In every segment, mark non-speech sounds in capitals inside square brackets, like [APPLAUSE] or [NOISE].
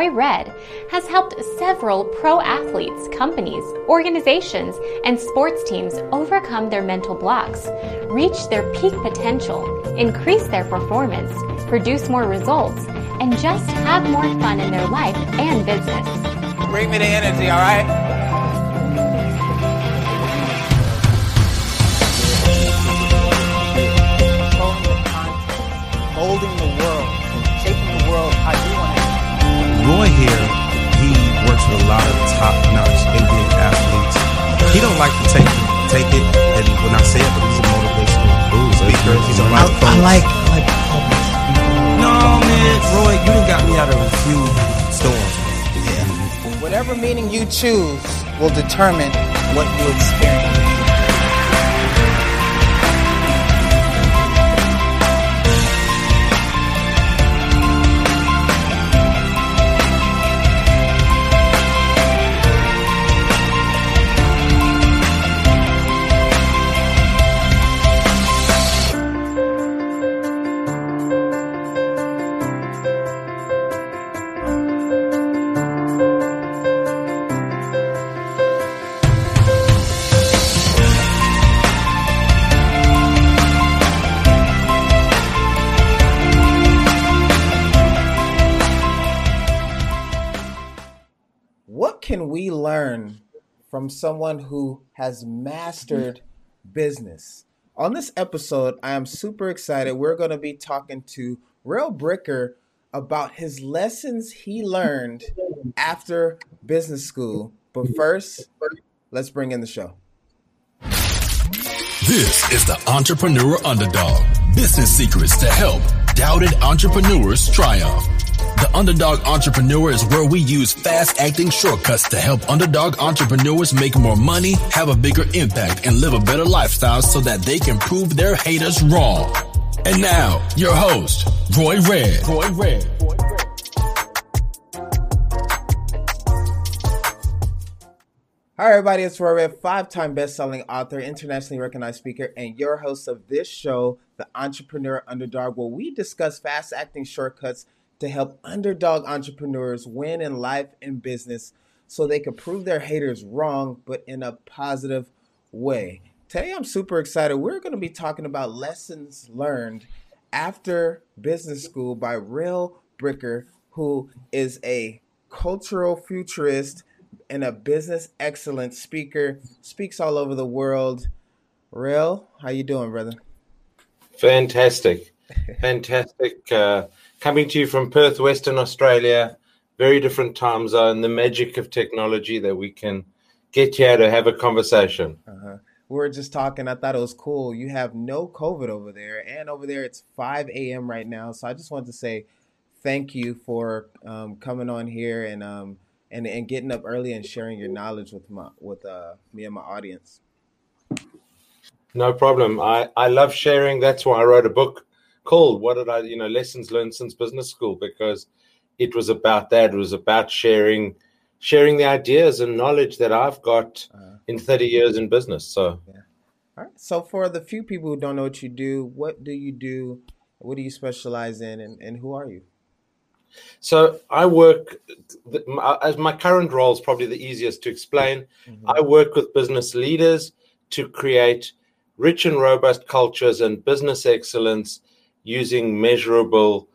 Roy Red has helped several pro athletes, companies, organizations, and sports teams overcome their mental blocks, reach their peak potential, increase their performance, produce more results, and just have more fun in their life and business. Bring me the energy, all right? Holding the world, Roy here, he works with a lot of top-notch NBA athletes. He don't like to take take it, and when I say it, but he's a motivational speaker. He's a I, life coach. I like like helping. No, man, Roy, you done got me out of a few storms. Yeah. Whatever meaning you choose will determine what you experience. Someone who has mastered business? On this episode, I am super excited. We're going to be talking to Real Bricker about his lessons he learned after business school. But first, let's bring in the show. This is the Entrepreneur Underdog. Business secrets to help doubted entrepreneurs triumph. Underdog Entrepreneur is where we use fast acting shortcuts to help underdog entrepreneurs make more money, have a bigger impact, and live a better lifestyle so that they can prove their haters wrong. And now, your host, Roy Red. Roy Red. Hi, everybody. It's Roy Red, five-time best-selling author, internationally recognized speaker, and your host of this show, The Entrepreneur Underdog, where we discuss fast-acting shortcuts to help underdog entrepreneurs win in life and business so they can prove their haters wrong, but in a positive way. Today, I'm super excited. We're going to be talking about lessons learned after business school by Real Bricker, who is a cultural futurist and a business excellence speaker. Speaks all over the world. Real, how you doing, brother? Fantastic, fantastic. Uh, coming to you from Perth, Western Australia. Very different time zone. The magic of technology that we can get here to have a conversation. Uh-huh. We were just talking. I thought it was cool. You have no COVID over there, and over there it's 5 a.m. right now. So I just wanted to say thank you for um, coming on here and um, and and getting up early and sharing your knowledge with my with uh, me and my audience. No problem. I, I love sharing. That's why I wrote a book called What Did I, you know, Lessons Learned Since Business School, because it was about that. It was about sharing sharing the ideas and knowledge that I've got Uh, in 30 years in business. So all right. So for the few people who don't know what you do, what do you do? What do you specialize in, and, and who are you? So I work my- as my current role is probably the easiest to explain. I work with business leaders to create rich and robust cultures and business excellence using measurable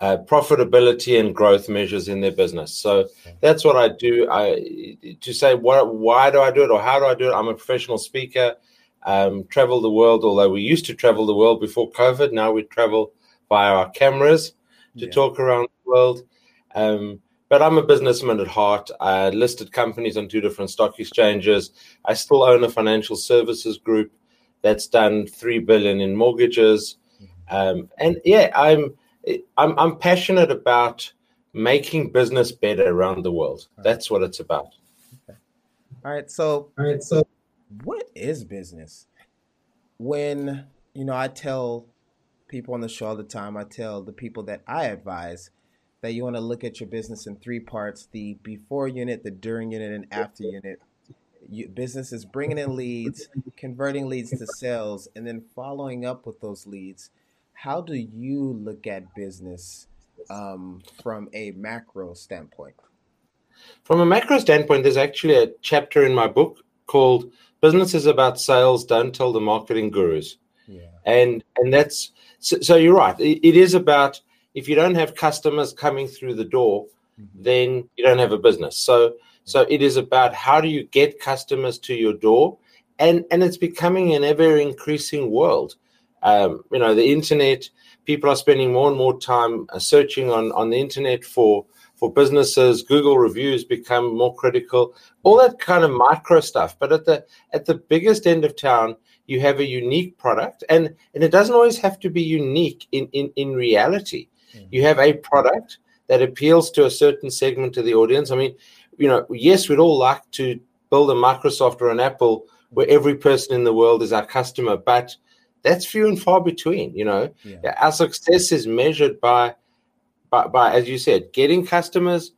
uh, profitability and growth measures in their business. So that's what I do. I to say what, why do I do it or how do I do it? I'm a professional speaker. Um, travel the world. Although we used to travel the world before COVID, now we travel via our cameras to Yeah. talk around the world. Um, but I'm a businessman at heart. I listed companies on two different stock exchanges. I still own a financial services group that's done three billion in mortgages. Um, and yeah, I'm I'm I'm passionate about making business better around the world. That's what it's about. All right. So All right, so what is business? When, you know, I tell people on the show all the time, I tell the people that I advise that you want to look at your business in three parts the before unit, the during unit, and after unit. You, business is bringing in leads, converting leads to sales, and then following up with those leads. How do you look at business um, from a macro standpoint? From a macro standpoint, there's actually a chapter in my book called "Business is About Sales." Don't tell the marketing gurus. Yeah. And and that's so, so you're right. It, it is about if you don't have customers coming through the door, mm-hmm. then you don't have a business. So so it is about how do you get customers to your door, and and it's becoming an ever increasing world. Um, you know, the internet. People are spending more and more time uh, searching on on the internet for for businesses. Google reviews become more critical. All that kind of micro stuff. But at the at the biggest end of town, you have a unique product, and and it doesn't always have to be unique in in in reality. Mm-hmm. You have a product that appeals to a certain segment of the audience. I mean, you know, yes, we'd all like to build a Microsoft or an Apple where every person in the world is our customer, but that's few and far between. You know, yeah. our success is measured by by, by as you said, getting customers,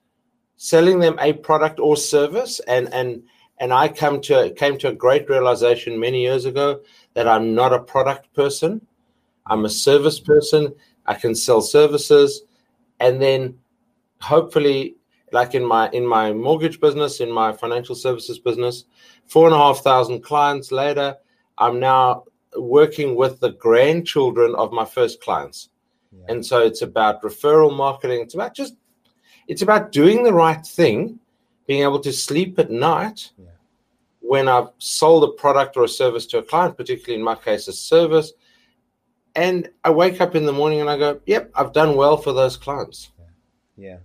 selling them a product or service, and and and I come to came to a great realization many years ago that I'm not a product person. I'm a service person. I can sell services, and then hopefully, like in my in my mortgage business, in my financial services business, four and a half thousand clients later, I'm now working with the grandchildren of my first clients. And so it's about referral marketing. It's about just, it's about doing the right thing, being able to sleep at night yeah. when I've sold a product or a service to a client, particularly in my case, a service. And I wake up in the morning and I go, yep, I've done well for those clients. Yeah. yeah.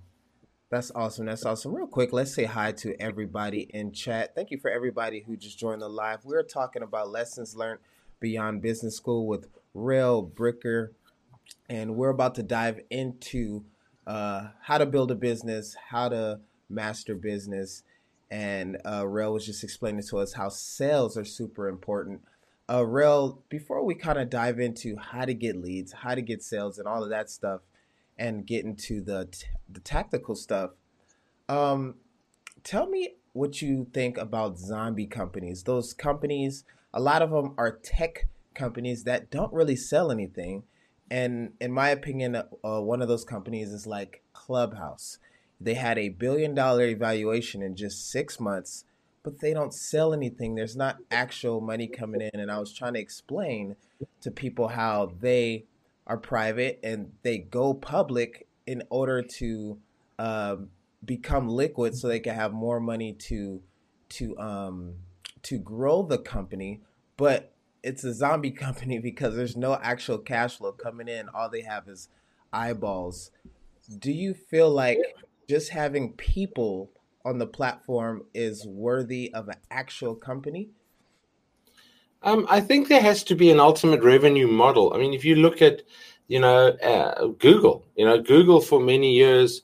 That's awesome. That's awesome. Real quick, let's say hi to everybody in chat. Thank you for everybody who just joined the live. We're talking about lessons learned beyond business school with Rail Bricker and we're about to dive into uh, how to build a business, how to master business, and uh, Rel was just explaining to us how sales are super important. Uh, Rel, before we kind of dive into how to get leads, how to get sales, and all of that stuff, and get into the t- the tactical stuff, um, tell me what you think about zombie companies. Those companies, a lot of them are tech companies that don't really sell anything and in my opinion, uh, one of those companies is like Clubhouse. They had a billion dollar evaluation in just six months, but they don't sell anything. There's not actual money coming in. And I was trying to explain to people how they are private and they go public in order to um, become liquid so they can have more money to to um, to grow the company. But it's a zombie [LAUGHS] company because there's no actual cash flow coming in. All they have is eyeballs. Do you feel like just having people on the platform is worthy of an actual company? Um, I think there has to be an ultimate revenue model. I mean, if you look at, you know, uh, Google, you know, Google for many years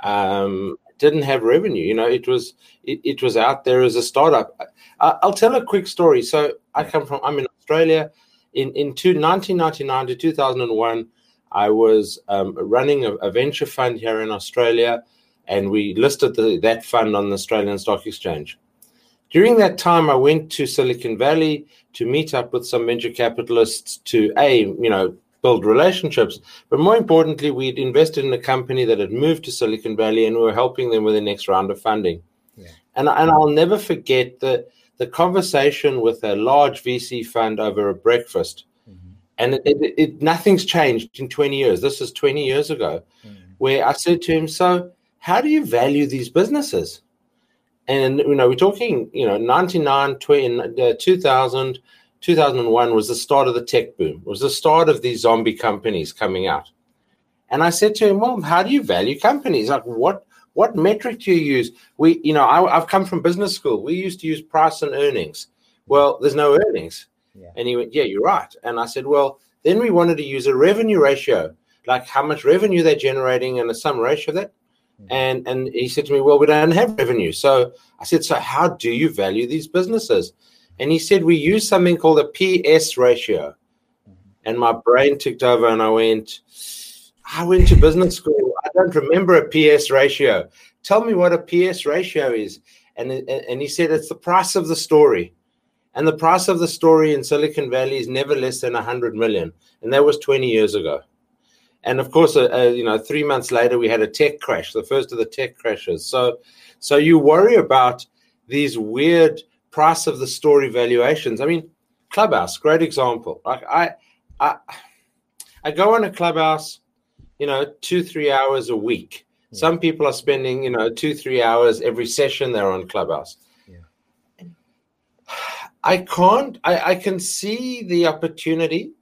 um, didn't have revenue. You know, it was it, it was out there as a startup. I, will tell a quick story. So I come from I'm in Australia. In in two, 1999 to 2001, I was um, running a, a, venture fund here in Australia, and we listed the, that fund on the Australian Stock Exchange. During that time, I went to Silicon Valley to meet up with some venture capitalists to a you know build relationships. But more importantly, we'd invested in a company that had moved to Silicon Valley and we were helping them with the next round of funding. Yeah. And, and I'll never forget the, the conversation with a large VC fund over a breakfast. Mm-hmm. And it, it, it, nothing's changed in 20 years. This is 20 years ago, mm-hmm. where I said to him, So, how do you value these businesses? And, you know, we're talking, you know, 99, 20, uh, 2000, 2001 was the start of the tech boom. It was the start of these zombie companies coming out. And I said to him, "Well, how do you value companies? Like, what what metric do you use? We, you know, I, have come from business school. We used to use price and earnings. Well, there's no earnings." Yeah. And he went, "Yeah, you're right." And I said, "Well, then we wanted to use a revenue ratio, like how much revenue they're generating and a sum ratio of that." Mm-hmm. And and he said to me, "Well, we don't have revenue." So I said, "So how do you value these businesses?" And he said, We use something called a PS ratio. And my brain ticked over and I went, I went to business school. I don't remember a PS ratio. Tell me what a PS ratio is. And, and he said, It's the price of the story. And the price of the story in Silicon Valley is never less than 100 million. And that was 20 years ago. and of course, uh, uh, you know, three months later we had a tech crash, the first of the tech crashes. So, so you worry about these weird price of the story valuations. I mean, Clubhouse, great example. Like I, I, I go on a Clubhouse, you know, two three hours a week. Yeah. Some people are spending, you know, two three hours every session they're on Clubhouse. Yeah. I can't. I, I can see the opportunity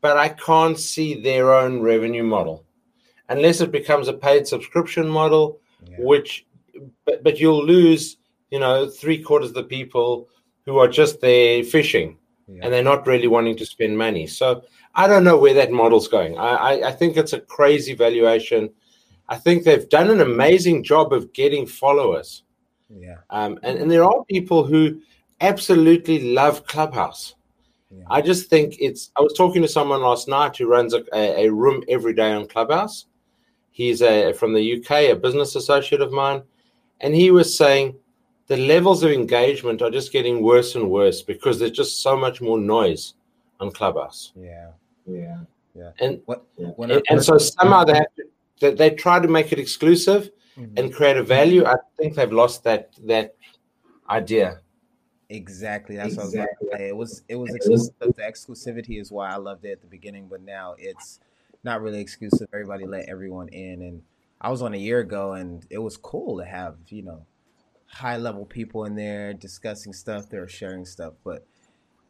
but I can't see their own revenue model unless it becomes a paid subscription model, yeah. which, but, but you'll lose, you know, three quarters of the people who are just there fishing yeah. and they're not really wanting to spend money. So I don't know where that model's going. I, I, I think it's a crazy valuation. I think they've done an amazing job of getting followers. Yeah. Um, and, and there are people who absolutely love Clubhouse. Yeah. I just think it's. I was talking to someone last night who runs a, a, room every day on Clubhouse. He's a from the UK, a business associate of mine, and he was saying the levels of engagement are just getting worse and worse because there's just so much more noise on Clubhouse. Yeah, yeah, yeah. And what, and, I, and so somehow they have to, they, they try to make it exclusive mm-hmm. and create a value. I think they've lost that that idea. Exactly. That's exactly. what I was say. It was it was exclusive. The exclusivity is why I loved it at the beginning, but now it's not really exclusive. Everybody let everyone in, and I was on a year ago, and it was cool to have you know high level people in there discussing stuff. They're sharing stuff, but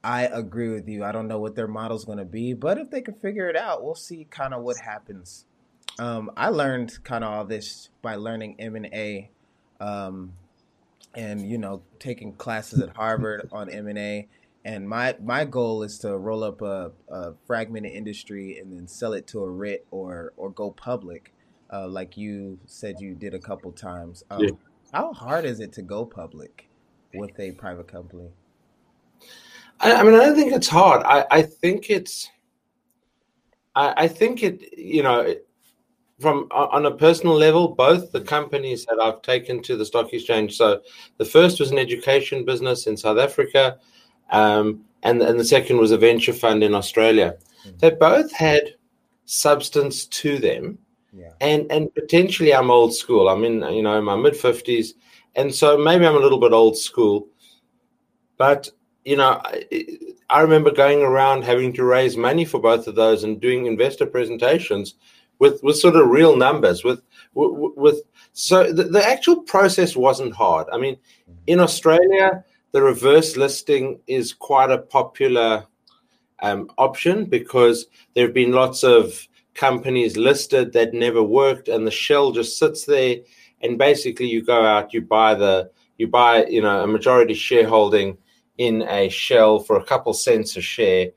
I agree with you. I don't know what their model's going to be, but if they can figure it out, we'll see kind of what happens. Um, I learned kind of all this by learning M and A. Um, and you know taking classes at Harvard [LAUGHS] on M and A. And my my goal is to roll up a, a, fragmented industry and then sell it to a REIT or or go public, uh, like you said you did a couple times. Um, yeah. How hard is it to go public with a private company? I, I mean, I don't think it's hard. I, I think it's. I, I think it. You know, it, from on a personal level, both the companies that I've taken to the stock exchange. So the first was an education business in South Africa, um, and and the second was a venture fund in Australia. Mm-hmm. They both had substance to them, yeah. and and potentially I'm old school. I'm in you know my mid fifties, and so maybe I'm a little bit old school, but you know. I, I remember going around having to raise money for both of those and doing investor presentations with with sort of real numbers with with, with so the, the actual process wasn't hard i mean in australia the reverse listing is quite a popular um, option because there have been lots of companies listed that never worked and the shell just sits there and basically you go out you buy the you buy you know a majority shareholding in a shell for a couple cents a share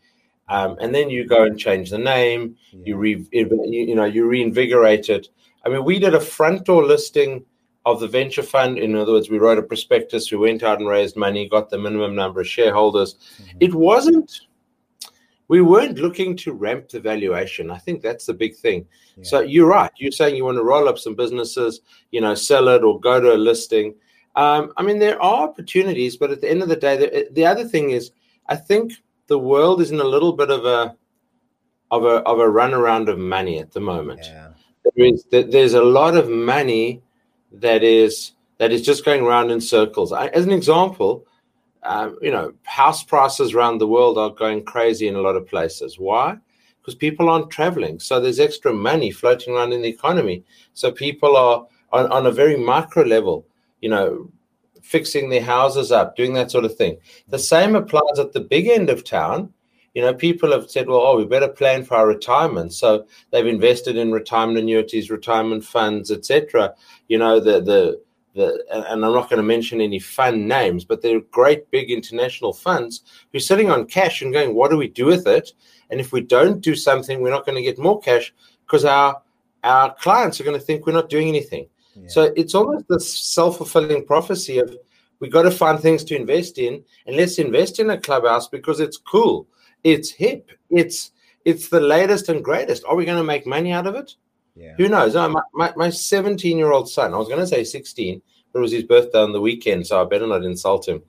um, and then you go and change the name. Yeah. You re, you know you reinvigorate it. I mean, we did a front door listing of the venture fund. In other words, we wrote a prospectus. We went out and raised money, got the minimum number of shareholders. Mm-hmm. It wasn't. We weren't looking to ramp the valuation. I think that's the big thing. Yeah. So you're right. You're saying you want to roll up some businesses, you know, sell it or go to a listing. Um, I mean, there are opportunities, but at the end of the day, the, the other thing is, I think the world is in a little bit of a of a of a runaround of money at the moment. Yeah. There is there's a lot of money that is that is just going around in circles. I, as an example, Um, you know, house prices around the world are going crazy in a lot of places. Why? Because people aren't traveling, so there's extra money floating around in the economy. So people are on, on a very micro level, you know, fixing their houses up, doing that sort of thing. The same applies at the big end of town. You know, people have said, well, oh, we better plan for our retirement. So they've invested in retirement annuities, retirement funds, etc. You know, the the the, and I'm not going to mention any fund names, but they're great big international funds who're sitting on cash and going, what do we do with it? And if we don't do something, we're not going to get more cash because our our clients are going to think we're not doing anything. So it's almost this self fulfilling prophecy of we got to find things to invest in, and let's invest in a clubhouse because it's cool, it's hip, it's it's the latest and greatest. Are we going to make money out of it? Yeah. Who knows? my, my 17 year old son, I was going to say 16, but it was his birthday on the weekend, so I better not insult him.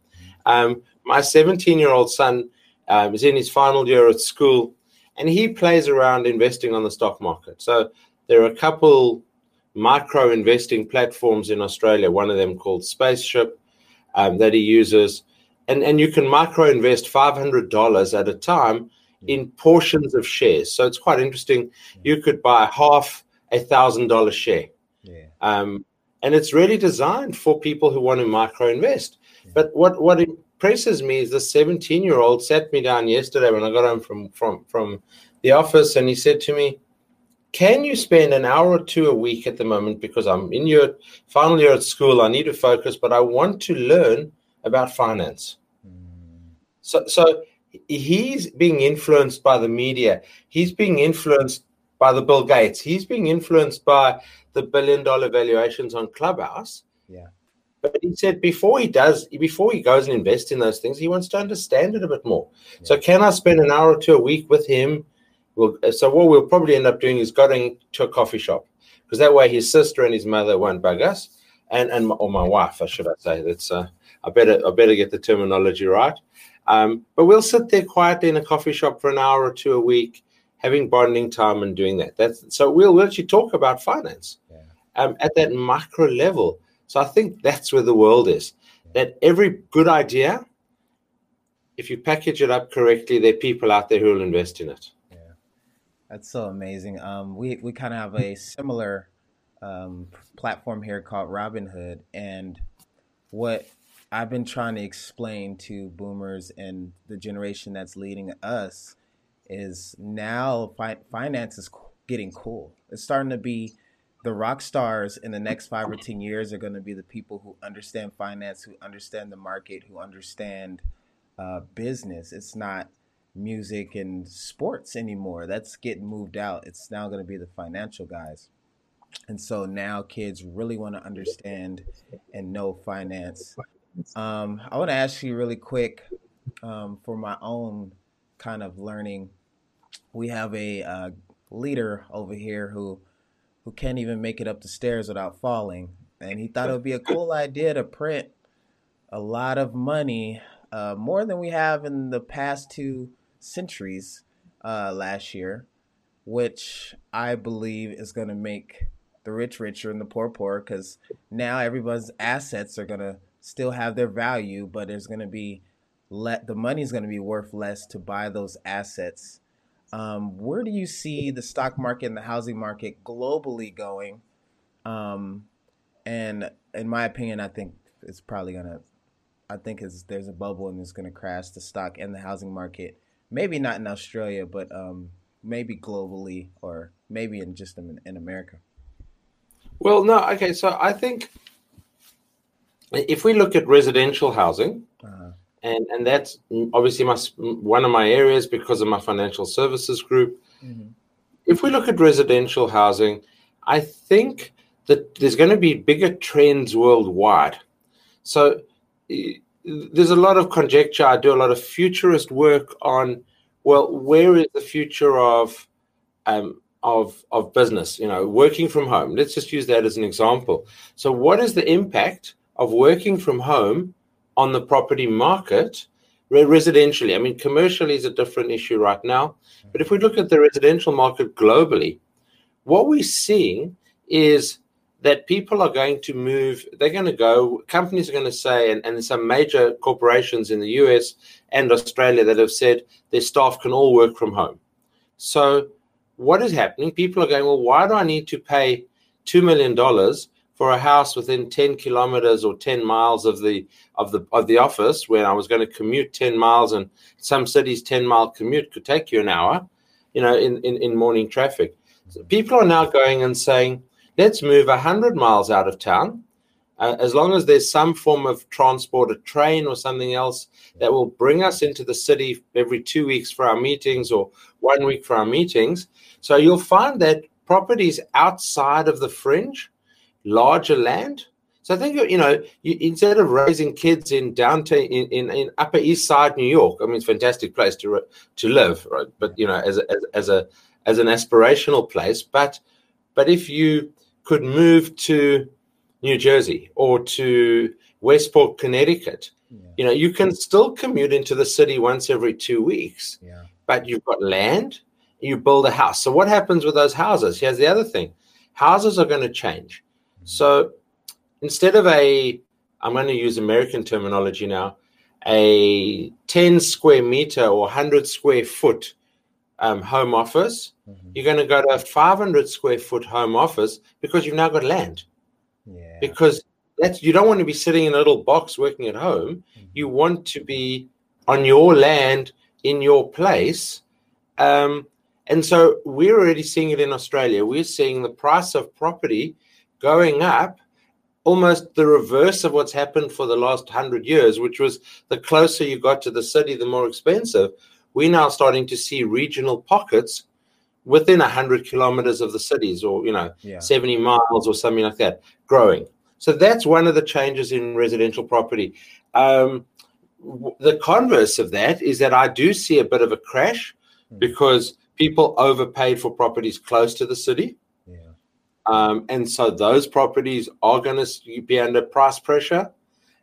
Um, my 17 year old son um, is in his final year at school, and he plays around investing on the stock market. So there are a couple micro investing platforms in Australia. One of them called Spaceship um, that he uses, and and you can micro invest five hundred dollars at a time in portions of shares. So it's quite interesting. You could buy half a thousand dollar share. Yeah. Um, and it's really designed for people who want to micro invest. But what what impresses me is the 17 year old sat me down yesterday when I got home from from from the office, and he said to me, "Can you spend an hour or two a week at the moment because I'm in your final year at school? I need to focus, but I want to learn about finance." So so he's being influenced by the media. He's being influenced by the Bill Gates. He's being influenced by the billion dollar valuations on Clubhouse. Yeah. But he said before he does, before he goes and invests in those things, he wants to understand it a bit more. So can I spend an hour or two a week with him? Well, so what we'll probably end up doing is going to a coffee shop because that way his sister and his mother won't bug us, and and or my wife, I should I say. That's uh, I better I better get the terminology right. Um, but we'll sit there quietly in a coffee shop for an hour or two a week, having bonding time and doing that. That's so we'll, we'll actually talk about finance um, at that micro level. So I think that's where the world is. That every good idea, if you package it up correctly, there are people out there who will invest in it. Yeah, that's so amazing. Um, we we kind of have a similar um, platform here called Robinhood, and what I've been trying to explain to boomers and the generation that's leading us is now fi- finance is getting cool. It's starting to be the rock stars in the next five or ten years are going to be the people who understand finance, who understand the market, who understand uh, business. It's not music and sports anymore. That's getting moved out. It's now going to be the financial guys. And so now kids really want to understand and know finance. Um, I want to ask you really quick um, for my own kind of learning. We have a uh, leader over here who who can't even make it up the stairs without falling, and he thought it would be a [LAUGHS] cool idea to print a lot of money, uh, more than we have in the past two centuries uh, last year, which I believe is going to make the rich richer and the poor poorer because now everybody's assets are going to still have their value, but there's going to be let the money's going to be worth less to buy those assets. Um, where do you see the stock market and the housing market globally going? Um, and in my opinion, I think it's probably gonna. I think there's a bubble and it's gonna crash the stock and the housing market. Maybe not in Australia, but um, maybe globally or maybe in just in, in America. Well, no, okay. So I think if we look at residential housing, and and that's obviously my one of my areas because of my financial services group. Mhm. If we look at residential housing, I think that there's going to be bigger trends worldwide. So there's a lot of conjecture. I do a lot of futurist work on well, where is the future of um, of of business? You know, working from home. Let's just use that as an example. So, what is the impact of working from home on the property market residentially? I mean, commercially is a different issue right now, but if we look at the residential market globally, what we're seeing is that people are going to move, they're going to go, companies are going to say, and, and some major corporations in the US and Australia that have said their staff can all work from home. So, what is happening? People are going, well, why do I need to pay $2 million for a house within 10 kilometers or 10 miles of the of the of the office when I was going to commute 10 miles and some cities 10 mile commute could take you an hour, you know, in, in, in morning traffic. So people are now going and saying, let's move 100 miles out of town. Uh, as long as there's some form of transport, a train or something else that will bring us into the city every two weeks for our meetings or one week for our meetings. So you'll find that properties outside of the fringe, larger land. So I think you know, you, instead of raising kids in downtown in, in, in Upper East Side New York, I mean, it's a fantastic place to to live, right? But you know, as a, as, as a as an aspirational place, but but if you could move to New Jersey or to Westport, Connecticut, yeah, you know, you can still commute into the city once every two weeks yeah, but you've got land you build a house. So what happens with those houses? Here's the other thing: houses are going to change. So instead of a, I'm going to use American terminology now, a 10 square meter or 100 square foot um, home office, mm-hmm. you're going to go to a 500 square foot home office because you've now got land. Yeah. Because that's you don't want to be sitting in a little box working at home. Mm-hmm. You want to be on your land in your place. Um, and so we're already seeing it in Australia. We're seeing the price of property going up almost the reverse of what's happened for the last hundred years, which was the closer you got to the city, the more expensive. We're now starting to see regional pockets within 100 kilometers of the cities or, you know, yeah. 70 miles or something like that growing. So that's one of the changes in residential property. Um, the converse of that is that I do see a bit of a crash mm. because people overpaid for properties close to the city. Um, and so those properties are going to be under price pressure.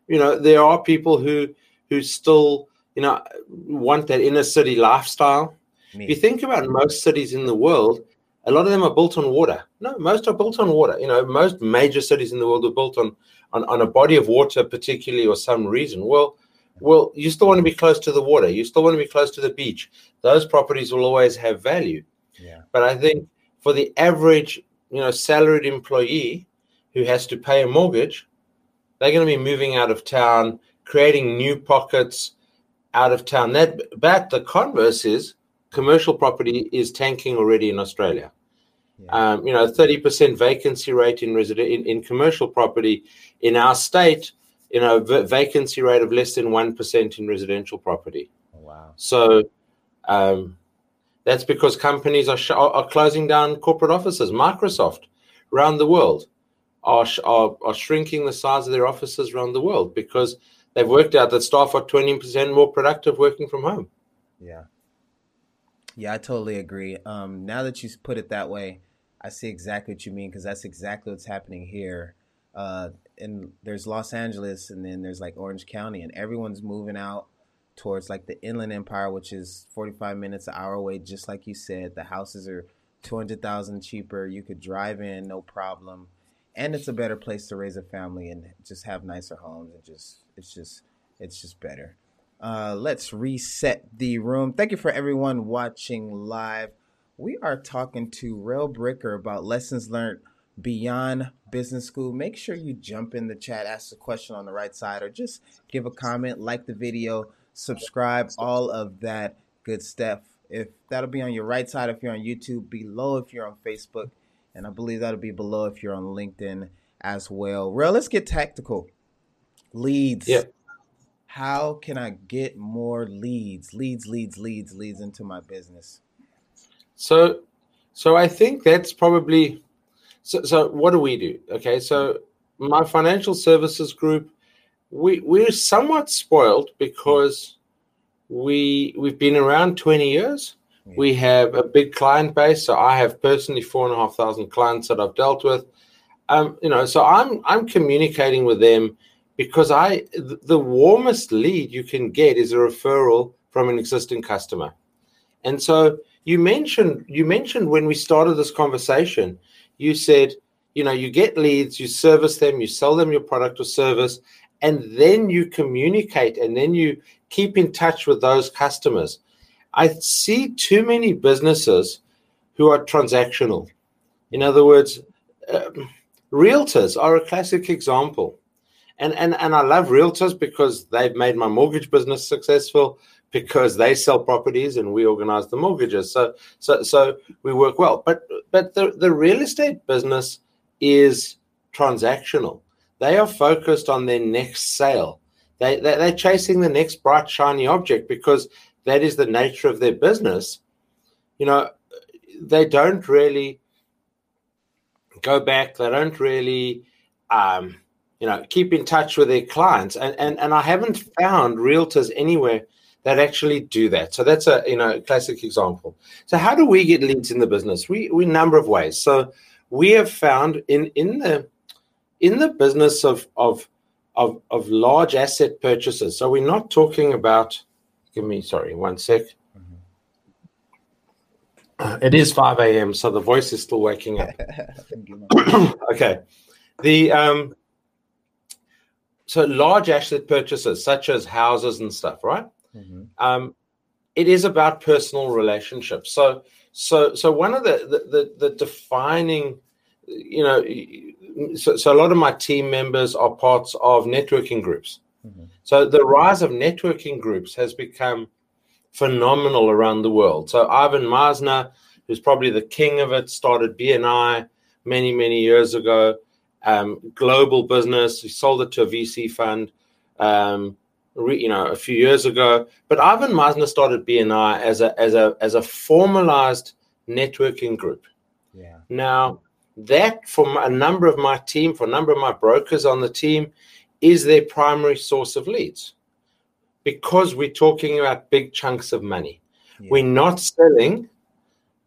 You know, there are people who who still, you know, want that inner city lifestyle. Me. If you think about most cities in the world, a lot of them are built on water. No, most are built on water. You know, most major cities in the world are built on on, on a body of water, particularly or some reason. Well, well, you still want to be close to the water. You still want to be close to the beach. Those properties will always have value. Yeah. But I think for the average you know salaried employee who has to pay a mortgage, they're going to be moving out of town, creating new pockets out of town. That but the converse is commercial property is tanking already in Australia. Yeah. Um, you know, thirty percent vacancy rate in resident in, in, commercial property in our state. You know, v- vacancy rate of less than one percent in residential property. Oh, wow. So, um, that's because companies are, sh- are closing down corporate offices. Microsoft around the world are, sh- are, are shrinking the size of their offices around the world because they've worked out that staff are 20% more productive working from home. Yeah. Yeah, I totally agree. Um, now that you put it that way, I see exactly what you mean because that's exactly what's happening here. Uh, and there's Los Angeles, and then there's like Orange County, and everyone's moving out towards like the Inland Empire, which is 45 minutes an hour away, just like you said. The houses are 200,000 cheaper. You could drive in, no problem. And it's a better place to raise a family and just have nicer homes. and just, it's just, it's just better. Uh, let's reset the room. Thank you for everyone watching live. We are talking to Rail Bricker about lessons learned beyond business school. Make sure you jump in the chat, ask a question on the right side, or just give a comment, like the video subscribe, all of that good stuff. If that'll be on your right side if you're on YouTube, below if you're on Facebook, and I believe that'll be below if you're on LinkedIn as well. Real, let's get tactical. Leads. Yeah. How can I get more leads? Leads, leads, leads, leads into my business. So, so I think that's probably. So, so what do we do? Okay, so my financial services group we we're somewhat spoiled because we we've been around 20 years. Yeah. We have a big client base. So I have personally four and a half thousand clients that I've dealt with. Um, you know, so I'm I'm communicating with them because I the warmest lead you can get is a referral from an existing customer. And so you mentioned you mentioned when we started this conversation, you said, you know, you get leads, you service them, you sell them your product or service, and then you communicate and then you keep in touch with those customers. I see too many businesses who are transactional. In other words, um, realtors are a classic example. And, and, and I love realtors because they've made my mortgage business successful because they sell properties and we organize the mortgages. So, so, so we work well. But, but the, the real estate business is transactional. They are focused on their next sale. They, they, they're chasing the next bright, shiny object because that is the nature of their business. You know, they don't really go back, they don't really, um, you know, keep in touch with their clients. And, and, and I haven't found realtors anywhere that actually do that. So that's a you know classic example. So how do we get leads in the business? We we number of ways. So we have found in in the in the business of of of, of large asset purchases. So we're not talking about. Give me sorry one sec. It is 5 a.m., so the voice is still waking up. [LAUGHS] Thank you, man. [CLEARS THROAT] okay. The um so large asset purchases such as houses and stuff, right? Mhm. Um it is about personal relationships. So so so one of the the, the, the defining you know so, so a lot of my team members are parts of networking groups. Mhm. So the rise of networking groups has become phenomenal around the world. So Ivan Misner, who's probably the king of it, started BNI many, many years ago. Um, global business. He sold it to a VC fund, um, re, you know, a few years ago. But Ivan Misner started BNI as a as a as a formalized networking group. Yeah. Now, that for a number of my team, for a number of my brokers on the team, is their primary source of leads because we're talking about big chunks of money. Yeah. We're not selling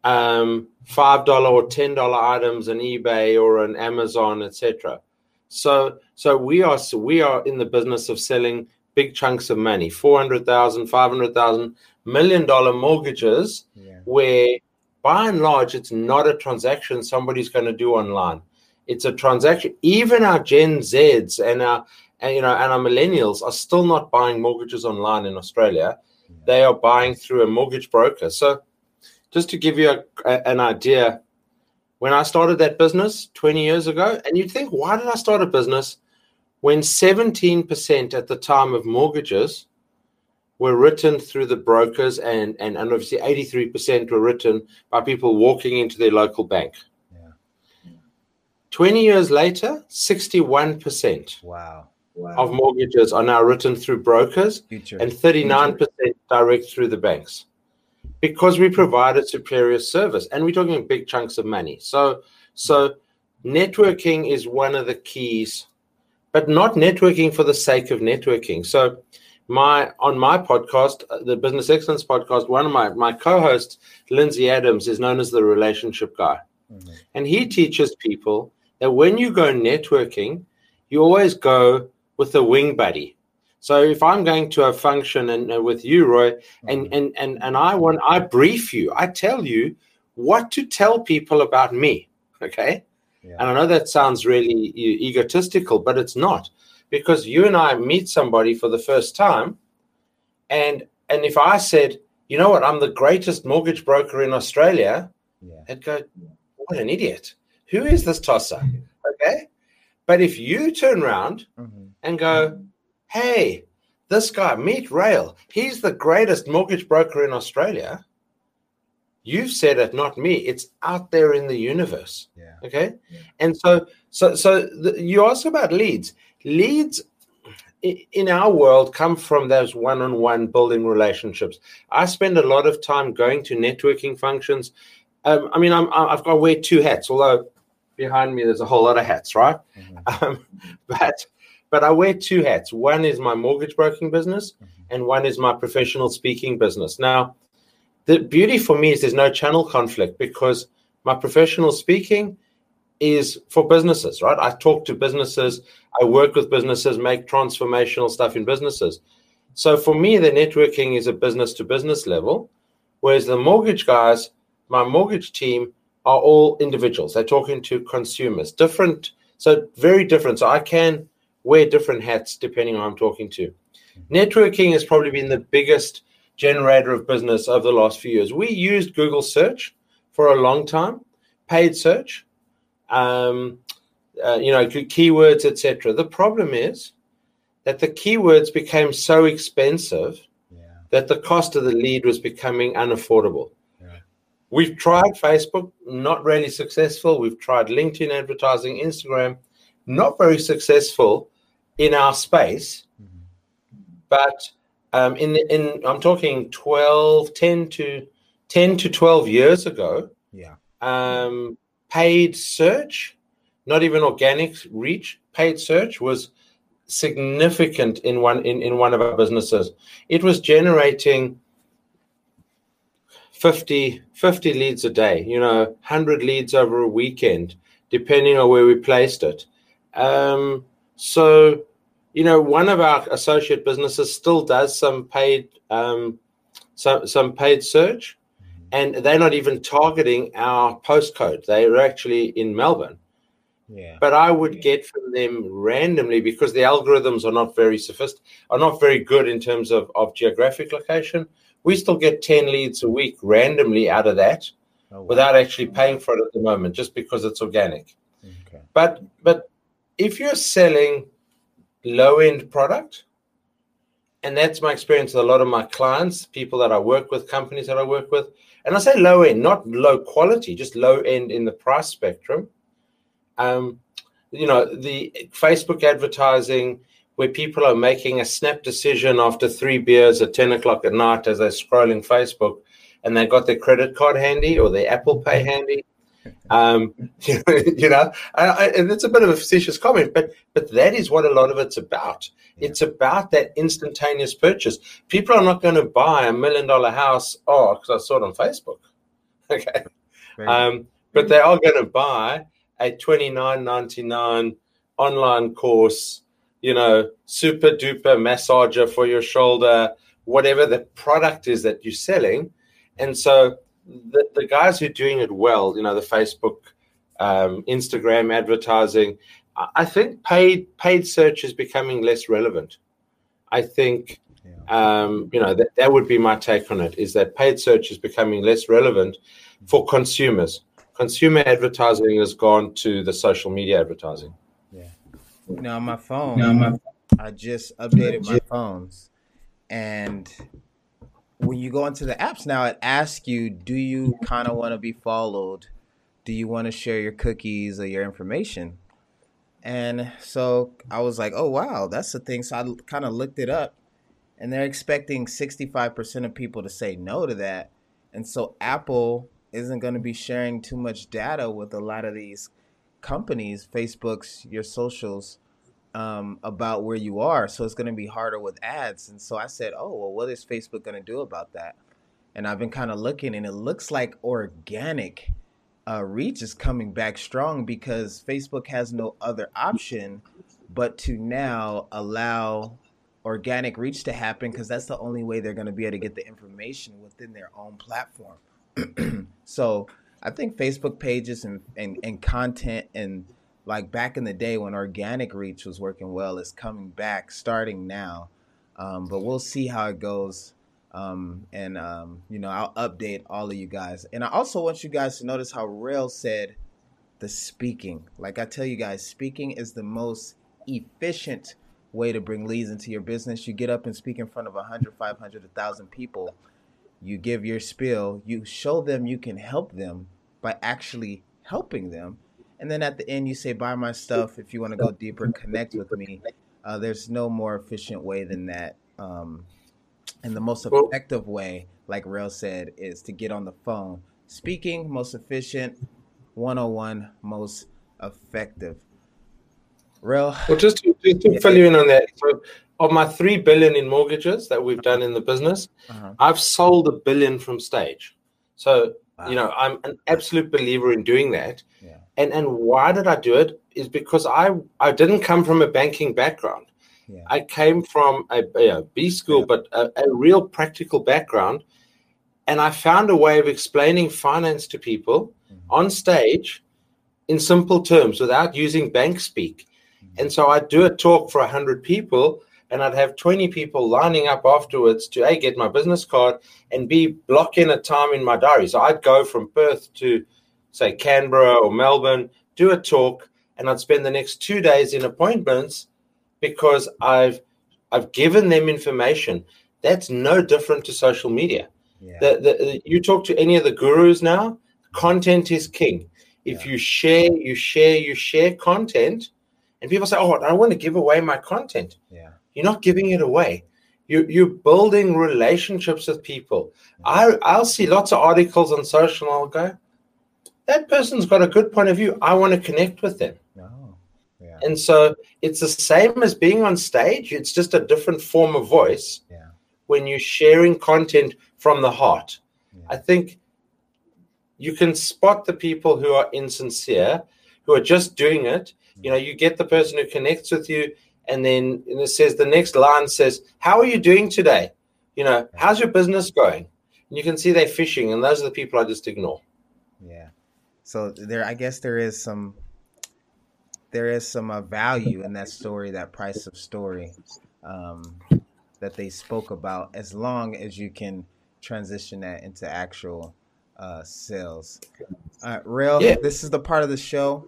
um, five dollar or ten dollar items on eBay or on Amazon, etc. So, so we are so we are in the business of selling big chunks of money, 400,000, 500,000, million dollar mortgages Yeah. where by and large it's not a transaction somebody's going to do online. It's a transaction even our gen z's and our and, you know and our millennials are still not buying mortgages online in australia. They are buying through a mortgage broker. So just to give you a, a- an idea when i started that business 20 years ago and you'd think why did i start a business when 17% at the time of mortgages were written through the brokers and, and, and obviously 83% were written by people walking into their local bank. Yeah. 20 years later, 61% Wow. of mortgages are now written through brokers Future. and 39% direct through the banks because we provided superior service and we're talking big chunks of money. So, so networking is one of the keys, but not networking for the sake of networking. So, my on my podcast, uh, the Business Excellence podcast, one of my my co-hosts, Lindsay Adams, is known as the relationship guy, Mhm. and he teaches people that when you go networking, you always go with a wing buddy. So if I'm going to a function and uh, with you, Roy, and and and and I want I brief you, I tell you what to tell people about me. Okay, Yeah. and I know that sounds really egotistical, but it's not because you and I meet somebody for the first time, and and if I said, you know what, I'm the greatest mortgage broker in Australia, Yeah. I'd go, what an idiot. Who is this tosser? [LAUGHS] Okay. But if you turn around Mhm. and go, hey, this guy, meet Rail, he's the greatest mortgage broker in Australia. You've said it, not me. It's out there in the universe. Yeah. Okay. And so, so, so the, you ask about leads. Leads in our world come from those one-on-one building relationships. I spend a lot of time going to networking functions. Um, I mean, I'm, I- I've got to wear two hats, although behind me there's a whole lot of hats, right? Mhm. Um, [LAUGHS] but but I wear two hats. One is my mortgage broking business, and one is my professional speaking business. Now, the beauty for me is there's no channel conflict because my professional speaking is for businesses, right? I talk to businesses, I work with businesses, make transformational stuff in businesses. So for me, the networking is a business to business level, whereas the mortgage guys, my mortgage team, are all individuals. They're talking to consumers, different, so very different. So I can wear different hats depending on who I'm talking to. Networking has probably been the biggest generator of business over the last few years. We used Google search for a long time, paid search, um, uh, you know, key- keywords, etc. The problem is that the keywords became so expensive Yeah. that the cost of the lead was becoming unaffordable. Yeah. We've tried Facebook, not really successful. We've tried LinkedIn advertising, Instagram, not very successful in our space. But um, in in I'm talking 12, 10 to 10 to 12 years ago, Yeah. um, paid search, not even organic reach, paid search was significant in one in, in one of our businesses. It was generating 50, 50 leads a day, you know, 100 leads over a weekend, depending on where we placed it. Um, so, you know, one of our associate businesses still does some paid um, some some paid search, and they're not even targeting our postcode. They're actually in Melbourne. Yeah. But I would get from them randomly because the algorithms are not very sophisticated, are not very good in terms of, of geographic location. We still get 10 leads a week randomly out of that Oh, wow. without actually paying for it at the moment, just because it's organic. Okay. But but if you're selling low end product, and that's my experience with a lot of my clients, people that I work with, companies that I work with, and I say low end, not low quality, just low end in the price spectrum. Um, you know, the Facebook advertising where people are making a snap decision after three beers at 10 o'clock at night as they're scrolling Facebook and they've got their credit card handy or their Apple Pay handy. Um, [LAUGHS] you know, and it's a bit of a facetious comment, but but that is what a lot of it's about. It's about that instantaneous purchase. People are not going to buy a million dollar house. Oh, because I saw it on Facebook. [LAUGHS] Okay, um, but they are going to buy a twenty nine ninety nine online course. You know, super duper massager for your shoulder, whatever the product is that you're selling, and so the, the guys who are doing it well, you know, the Facebook, um, Instagram advertising, I I think paid paid search is becoming less relevant. I think, um, you know, that, that would be my take on it is that paid search is becoming less relevant for consumers. Consumer advertising has gone to the social media advertising. You know, on my phone, Now my I just updated my phones, and when you go into the apps now, it asks you, "Do you kind of want to be followed? Do you want to share your cookies or your information?" And so I was like, "Oh wow, that's the thing." So I kind of looked it up, and they're expecting sixty-five percent of people to say no to that, and so Apple isn't going to be sharing too much data with a lot of these companies, Facebook's, your socials, um, about where you are. So it's going to be harder with ads. And so I said, oh, well, what is Facebook going to do about that? And I've been kind of looking, and it looks like organic uh, reach is coming back strong because Facebook has no other option but to now allow organic reach to happen because that's the only way they're going to be able to get the information within their own platform. [CLEARS THROAT] so I think Facebook pages and, and, and content and like back in the day when organic reach was working well is coming back starting now. Um, but we'll see how it goes. Um, and, um, you know, I'll update all of you guys. And I also want you guys to notice how Rael said the speaking. Like I tell you guys, speaking is the most efficient way to bring leads into your business. You get up and speak in front of 100, 500, 1,000 people you give your spiel, you show them you can help them by actually helping them. And then at the end, you say, Buy my stuff. If you want to go deeper, connect with me. Uh, there's no more efficient way than that. Um, and the most effective way, like Rael said, is to get on the phone. Speaking, most efficient. 101, most effective. Rael, Well, just to, just to fill you in on that, so of my three billion in mortgages that we've done in the business, uh-huh. I've sold a billion from stage. So Wow. you know, I'm an absolute believer in doing that. Yeah. And and why did I do it? Is because I I didn't come from a banking background. Yeah. I came from a, a B school, Yeah. but a, a real practical background. And I found a way of explaining finance to people Mhm. on stage in simple terms without using bank speak. And so I'd do a talk for 100 people, and I'd have 20 people lining up afterwards to A, get my business card, and B, block in a time in my diary. So I'd go from Perth to, say, Canberra or Melbourne, do a talk, and I'd spend the next two days in appointments because I've I've given them information. That's no different to social media. Yeah. The, the, you talk to any of the gurus now, mm-hmm. content is king. If Yeah. you share, you share, you share content, and people say, "Oh, I want to give away my content." yeah. You're not giving it away. You, you're building relationships with people. I, I'll see lots of articles on social, and I'll go, "That person's got a good point of view. I want to connect with them." No. Yeah. And so it's the same as being on stage. It's just a different form of voice Yeah. when you're sharing content from the heart. Yeah. I think you can spot the people who are insincere, who are just doing it. You know, you get the person who connects with you, and then and it says the next line says, "How are you doing today? You know, how's your business going?" And you can see they're fishing, and those are the people I just ignore. So there, I guess there is some, there is some uh, value in that story, that price of story, um, that they spoke about. As long as you can transition that into actual uh, sales. All right, Rael. Yeah. This is the part of the show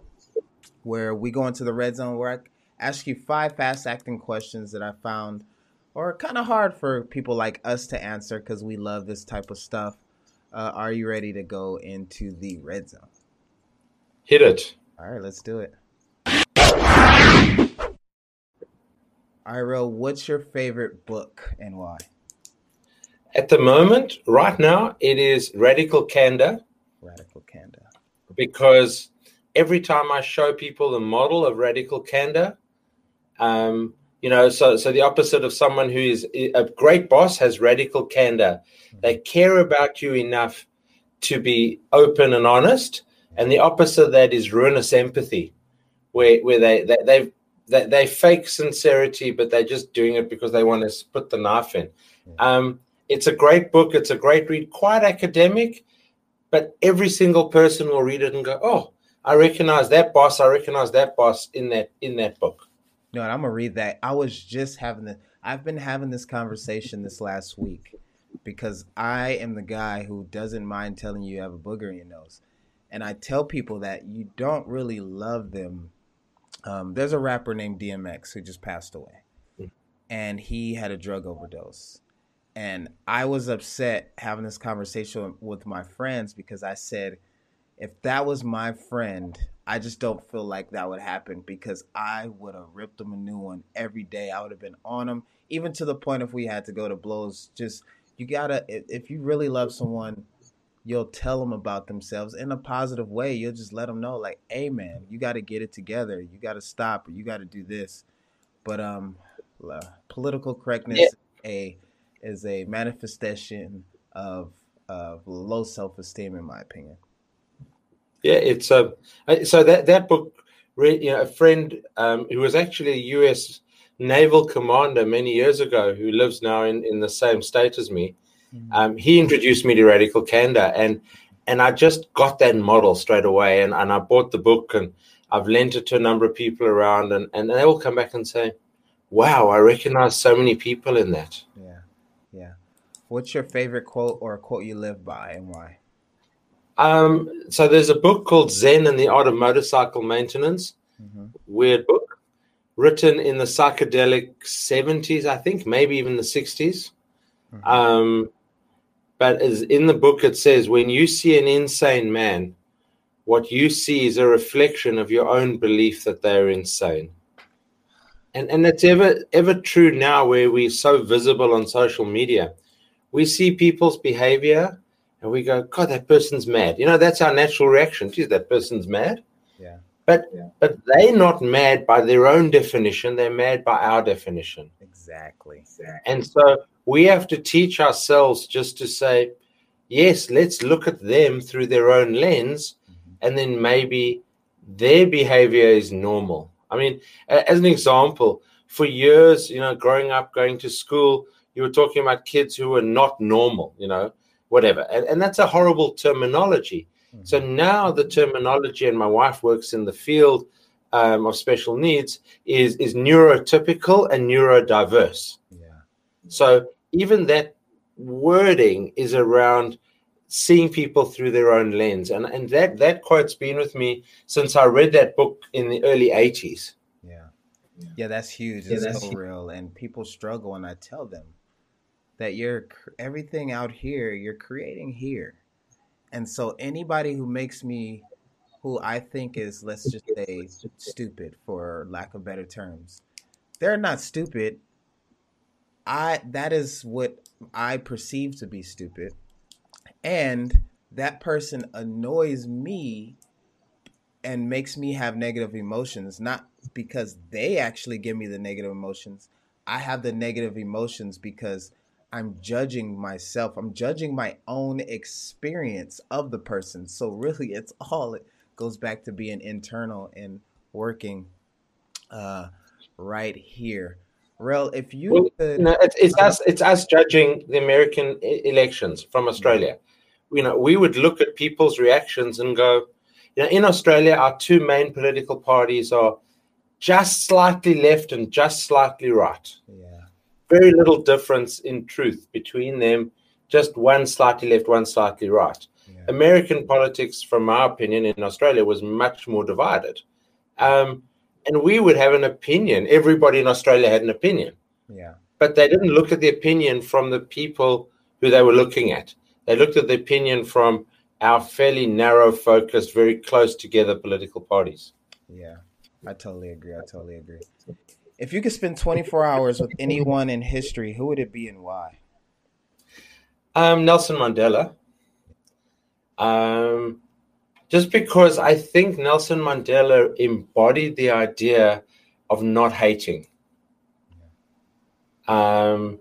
where we go into the red zone where I ask you five fast acting questions that I found are kind of hard for people like us to answer because we love this type of stuff. Uh, are you ready to go into the red zone? Hit it. All right, let's do it. Rael, what's your favorite book and why? At the moment, right now, it is Radical Candor Radical Candor. because every time I show people the model of radical candor, um, you know, so so the opposite of someone who is a great boss has radical candor. They care about you enough to be open and honest, and the opposite of that is ruinous empathy, where where they they they've, they they fake sincerity, but they're just doing it because they want to put the knife in. Um, it's a great book. It's a great read, quite academic, but every single person will read it and go, "Oh, I recognize that boss. I recognize that boss in that in that book." No, and I'm gonna read that. I was just having the. I've been having this conversation this last week because I am the guy who doesn't mind telling you you have a booger in your nose, and I tell people that you don't really love them. Um, there's a rapper named DMX who just passed away, and he had a drug overdose, and I was upset having this conversation with my friends because I said, if that was my friend, I just don't feel like that would happen because I would have ripped him a new one every day. I would have been on him, even to the point if we had to go to blows. Just you gotta, if you really love someone, you'll tell them about themselves in a positive way. You'll just let them know, like, hey man, you got to get it together. You got to stop, or you got to do this. But um, uh, political correctness Yeah. a is a manifestation of of low self esteem, in my opinion. Yeah, it's a uh, so that that book. You know, a friend um, who was actually a U.S. naval commander many years ago, who lives now in, in the same state as me. Um, he introduced me to radical candor, and and I just got that model straight away, and, and I bought the book, and I've lent it to a number of people around, and, and they all come back and say, "Wow, I recognize so many people in that." Yeah, yeah. What's your favorite quote or quote you live by, and why? Um, so there's a book called Zen and the Art of Motorcycle Maintenance. Mhm. Weird book, written in the psychedelic 70s, I think, maybe even the 60s. Mhm. Um, but as in the book, it says, when you see an insane man, what you see is a reflection of your own belief that they're insane. And and it's ever ever true now where we're so visible on social media. We see people's behavior and we go, God, that person's mad. You know, that's our natural reaction. Geez, that person's mad. Yeah. But but they're not mad by their own definition, they're mad by our definition. Exactly. And so we have to teach ourselves just to say, yes, let's look at them through their own lens, mm-hmm. and then maybe their behavior is normal. I mean, as an example, for years, you know, growing up, going to school, you were talking about kids who were not normal, you know, whatever. And, and that's a horrible terminology. So now the terminology, and my wife works in the field um, of special needs, is, is neurotypical and neurodiverse. Yeah. So even that wording is around seeing people through their own lens. And, and that, that quote's been with me since I read that book in the early 80s. Yeah. Yeah, that's huge. Yeah, It's that's so hu- real. And people struggle, and I tell them that you're everything out here, you're creating here. And so anybody who makes me, who I think is, let's just say, stupid for lack of better terms, they're not stupid. I that is what I perceive to be stupid. And that person annoys me and makes me have negative emotions, not because they actually give me the negative emotions. I have the negative emotions because I'm judging myself. I'm judging my own experience of the person. So really it's all it goes back to being internal and working uh, right here. Rael, if you Well, could, know, it's, it's us. It's us judging the American elections from Australia. You know, we would look at people's reactions and go, you know, in Australia, our two main political parties are just slightly left and just slightly right. yeah, Very little difference in truth between them. Just one slightly left, one slightly right. yeah, American politics, from my opinion, in Australia was much more divided. Um, and we would have an opinion. Everybody in Australia had an opinion yeah, but they didn't look at the opinion from the people who they were looking at. They looked at the opinion from our fairly narrow focused, very close together political parties. yeah. I totally agree. I totally agree. If you could spend 24 hours with anyone in history, who would it be and why? Um, Nelson Mandela. Um, just because I think Nelson Mandela embodied the idea of not hating. Um,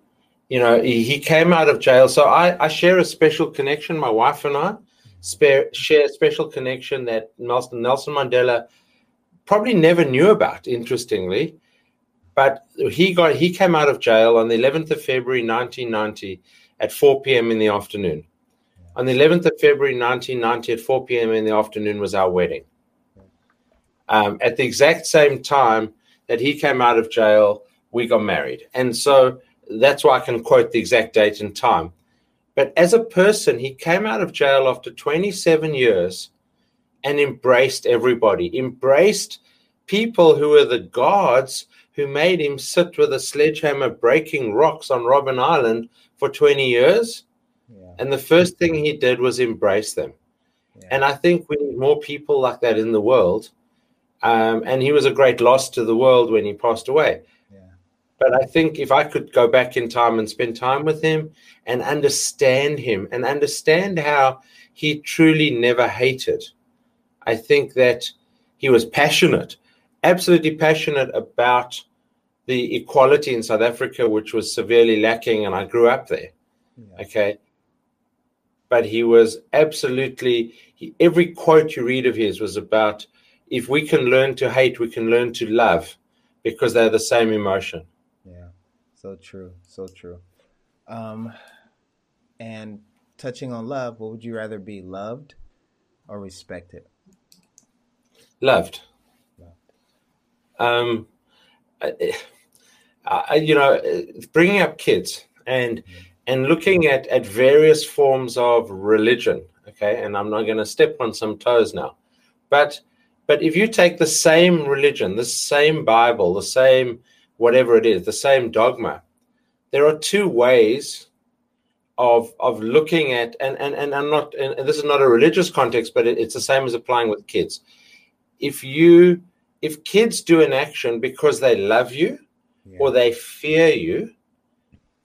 you know, he, he came out of jail. So I, I share a special connection, my wife and I spare, share a special connection that Nelson, Nelson Mandela probably never knew about, interestingly. But he got he came out of jail on the 11th of February 1990 at 4 p.m. in the afternoon. On the 11th of February 1990 at 4 p.m. in the afternoon was our wedding. Um, at the exact same time that he came out of jail, we got married. And so that's why I can quote the exact date and time. But as a person, he came out of jail after 27 years and embraced everybody, embraced people who were the gods who made him sit with a sledgehammer breaking rocks on Robben Island for 20 years. Yeah, And the first thing he did was embrace them. yeah, And I think we need more people like that in the world. Um, and he was a great loss to the world when he passed away. yeah, But I think if I could go back in time and spend time with him and understand him and understand how he truly never hated, I think that he was passionate, absolutely passionate about the equality in South Africa, which was severely lacking. And I grew up there. yeah, Okay. But he was absolutely, he, every quote you read of his was about if we can learn to hate, we can learn to love because they're the same emotion. yeah. So true. So true. Um, and touching on love, what would you rather be loved or respected? Loved. Loved. Um, I, I, you know, bringing up kids and and looking at at various forms of religion. Okay, and I'm not going to step on some toes now, but but if you take the same religion, the same Bible, the same whatever it is, the same dogma, there are two ways of of looking at and and and I'm not and this is not a religious context, but it, it's the same as applying with kids. If you if kids do an action because they love you Yeah, or they fear you,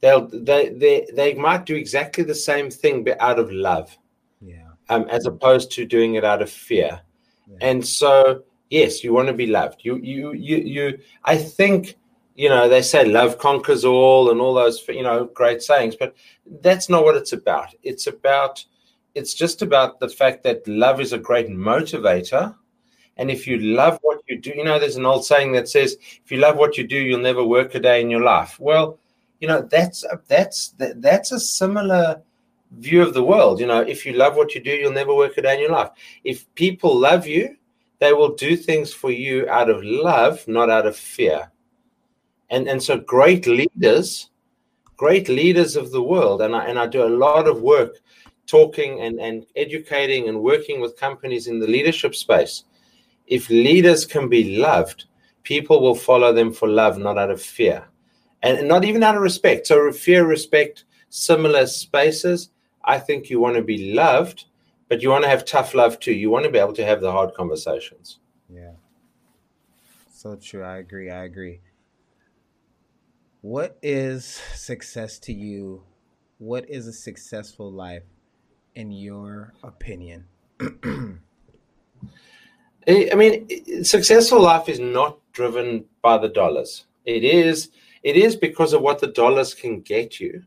they'll they they they might do exactly the same thing but out of love, yeah, um, as opposed to doing it out of fear. Yeah. And so, yes, you want to be loved. You you you you. I think you know they say love conquers all and all those you know great sayings, but that's not what it's about. It's about it's just about the fact that love is a great motivator. And if you love what you do, you know, there's an old saying that says, "If you love what you do, you'll never work a day in your life." Well, you know, that's that's that, that's a similar view of the world. You know, if you love what you do, you'll never work a day in your life. If people love you, they will do things for you out of love, not out of fear. And and so great leaders, great leaders of the world, and I and I do a lot of work talking and, and educating and working with companies in the leadership space. If leaders can be loved, people will follow them for love, not out of fear. And not even out of respect. So fear, respect, similar spaces. I think you want to be loved, but you want to have tough love too. You want to be able to have the hard conversations. yeah. So true. I agree. I agree. What is success to you? What is a successful life in your opinion? [CLEARS THROAT] I mean, successful life is not driven by the dollars. It is it is because of what the dollars can get you,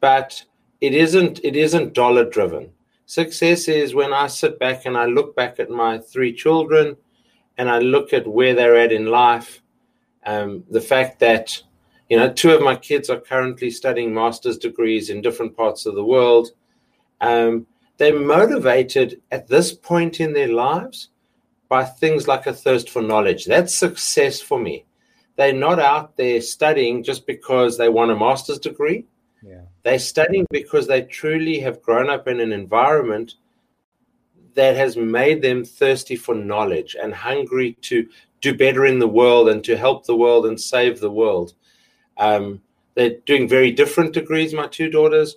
but it isn't it isn't dollar driven. Success is when I sit back and I look back at my three children, and I look at where they're at in life, um, the fact that You know, two of my kids are currently studying master's degrees in different parts of the world. Um, they're motivated at this point in their lives by things like a thirst for knowledge. That's success for me. They're not out there studying just because they want a master's degree. Yeah. They're studying because they truly have grown up in an environment that has made them thirsty for knowledge and hungry to do better in the world and to help the world and save the world. Um, they're doing very different degrees, my two daughters.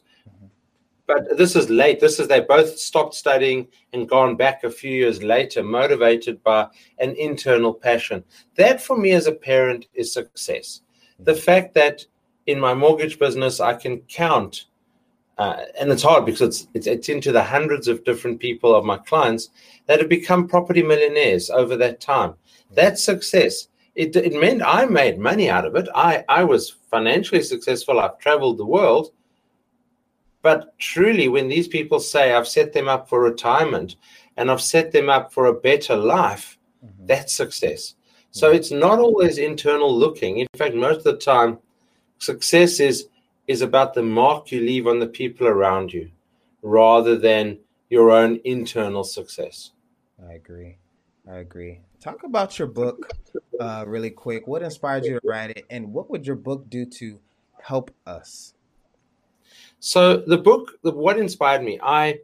But this is late. This is they both stopped studying and gone back a few years later, motivated by an internal passion. That for me as a parent is success. The fact that in my mortgage business I can count, uh, and it's hard because it's, it's it's into the hundreds of different people of my clients that have become property millionaires over that time. That's success. It, it meant I made money out of it. I, I was financially successful. I've traveled the world but truly, when these people say, I've set them up for retirement and I've set them up for a better life, mm-hmm. that's success. So mm-hmm. it's not always internal looking. In fact, most of the time, success is, is about the mark you leave on the people around you rather than your own internal success. I agree. I agree. Talk about your book uh, really quick. What inspired you to write it, and what would your book do to help us? So the book, the, what inspired me, I,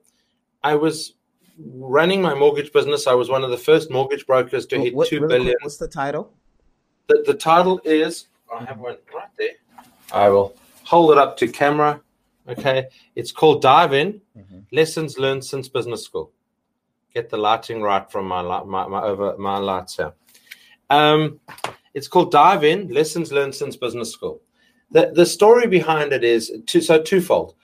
I was running my mortgage business. I was one of the first mortgage brokers to hit what, two billion. Quick, what's the title? The, the title is I have one right there. I will hold it up to camera. Okay, it's called Dive In: mm-hmm. Lessons Learned Since Business School. Get the lighting right from my my, my over my lights here. Um, it's called Dive In: Lessons Learned Since Business School the the story behind it is two, so twofold.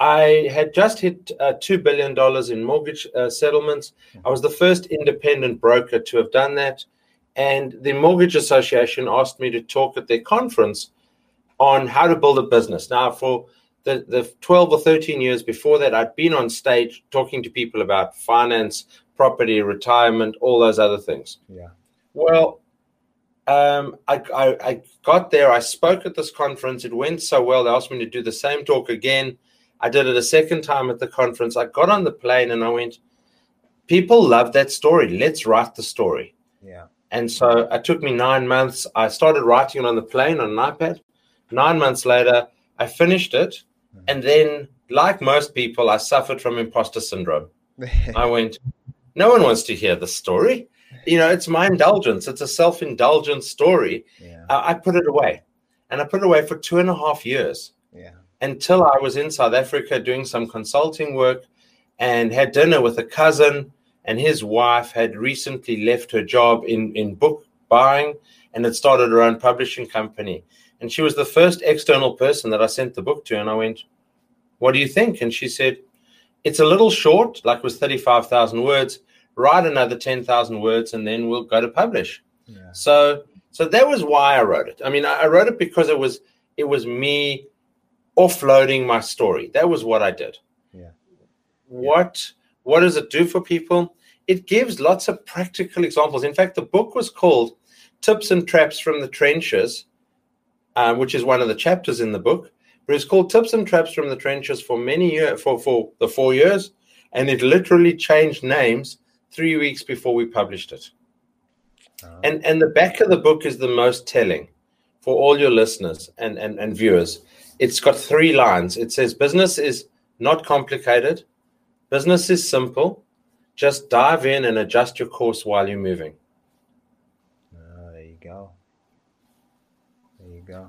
I had just hit uh, two billion dollars in mortgage uh, settlements. I was the first independent broker to have done that, and the mortgage association asked me to talk at their conference on how to build a business. Now, for the, the 12 or 13 years before that, I'd been on stage talking to people about finance, property, retirement, all those other things. Yeah. Well, um, I, I, I, got there. I spoke at this conference. It went so well. They asked me to do the same talk again. I did it a second time at the conference. I got on the plane and I went, People love that story. Let's write the story. Yeah. And so it took me nine months. I started writing it on the plane on an iPad. Nine months later, I finished it. Mm-hmm. And then, like most people, I suffered from imposter syndrome. [LAUGHS] I went, No one wants to hear the story you know, it's my indulgence. It's a self indulgent story. Yeah. I, I put it away, and I put it away for two and a half years. Yeah. Until I was in South Africa doing some consulting work, and had dinner with a cousin, and his wife had recently left her job in in book buying, and had started her own publishing company. And she was the first external person that I sent the book to, and I went, "What do you think?" And she said, "It's a little short, like it was thirty five thousand words." Write another 10,000 words and then we'll go to publish. Yeah. So so that was why I wrote it. I mean, I wrote it because it was it was me offloading my story. That was what I did. Yeah. What what does it do for people? It gives lots of practical examples. In fact, the book was called Tips and Traps from the Trenches, uh, which is one of the chapters in the book. But it's called Tips and Traps from the Trenches for many years, for, for the four years. And it literally changed names three weeks before we published it. Uh, and and the back of the book is the most telling for all your listeners and, and, and viewers. It's got three lines. It says business is not complicated, business is simple. Just dive in and adjust your course while you're moving. Uh, there you go. There you go.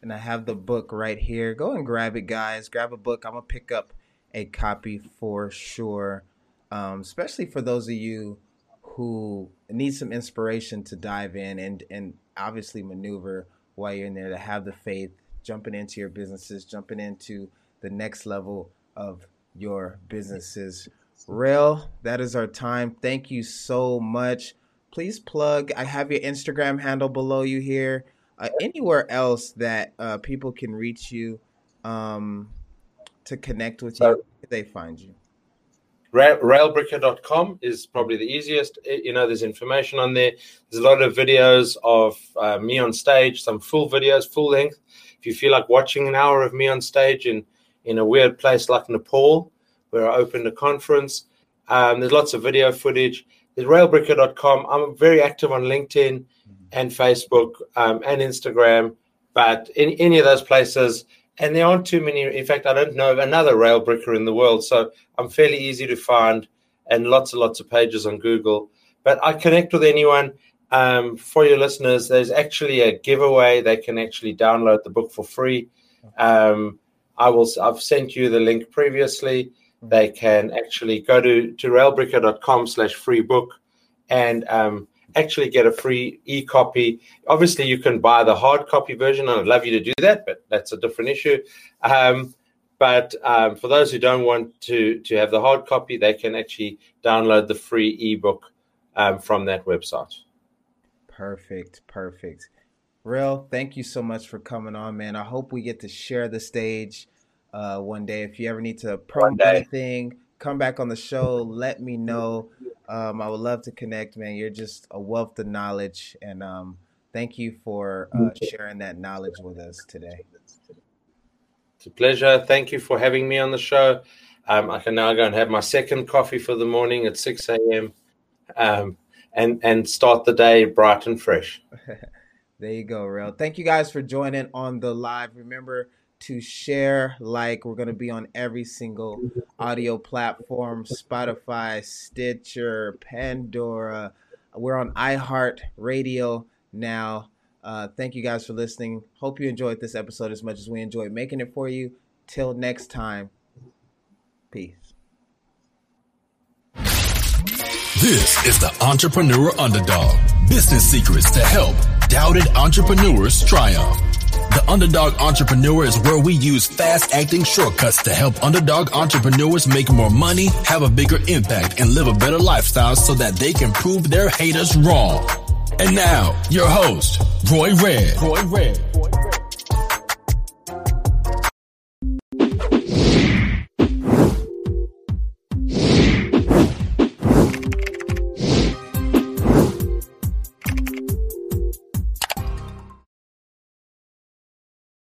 And I have the book right here. Go and grab it, guys. Grab a book. I'm gonna pick up a copy for sure um, especially for those of you who need some inspiration to dive in and and obviously maneuver while you're in there to have the faith jumping into your businesses jumping into the next level of your businesses Rael, that is our time. Thank you so much. Please plug. I have your Instagram handle below you here. Uh, anywhere else that uh, people can reach you um, to connect with you, they find you. raelbricker.com is probably the easiest. You know, there's information on there. There's a lot of videos of uh, me on stage, some full videos, full length. If you feel like watching an hour of me on stage in, in a weird place like Nepal, where I opened a conference, um, there's lots of video footage. There's raelbricker.com. I'm very active on LinkedIn and Facebook um, and Instagram, but in any of those places, and there aren't too many. In fact, I don't know another Rael Bricker in the world, so I'm fairly easy to find, and lots and lots of pages on Google. But I connect with anyone. Um, for your listeners, there's actually a giveaway. They can actually download the book for free. Um, I will. I've sent you the link previously. They can actually go to to raelbricker.com slash free book, and um, actually get a free e-copy. Obviously, you can buy the hard copy version, and I'd love you to do that, but that's a different issue. Um, but um, for those who don't want to to have the hard copy, they can actually download the free ebook um, from that website. Perfect, perfect. Rael, thank you so much for coming on, man. I hope we get to share the stage uh, one day. If you ever need to promote anything, come back on the show. Let me know. Um, I would love to connect, man. You're just a wealth of knowledge, and um, thank you for uh, sharing that knowledge with us today. It's a pleasure. Thank you for having me on the show. Um, I can now go and have my second coffee for the morning at 6 a.m. Um, and and start the day bright and fresh. [LAUGHS] there you go, Rael. Thank you guys for joining on the live. Remember to share, like. We're going to be on every single audio platform Spotify, Stitcher, Pandora. We're on iHeart Radio now. Uh, thank you guys for listening. Hope you enjoyed this episode as much as we enjoyed making it for you. Till next time, peace. This is the Entrepreneur Underdog business secrets to help doubted entrepreneurs triumph. The Underdog Entrepreneur is where we use fast acting shortcuts to help underdog entrepreneurs make more money, have a bigger impact, and live a better lifestyle so that they can prove their haters wrong. And now, your host, Roy Red. Roy Red.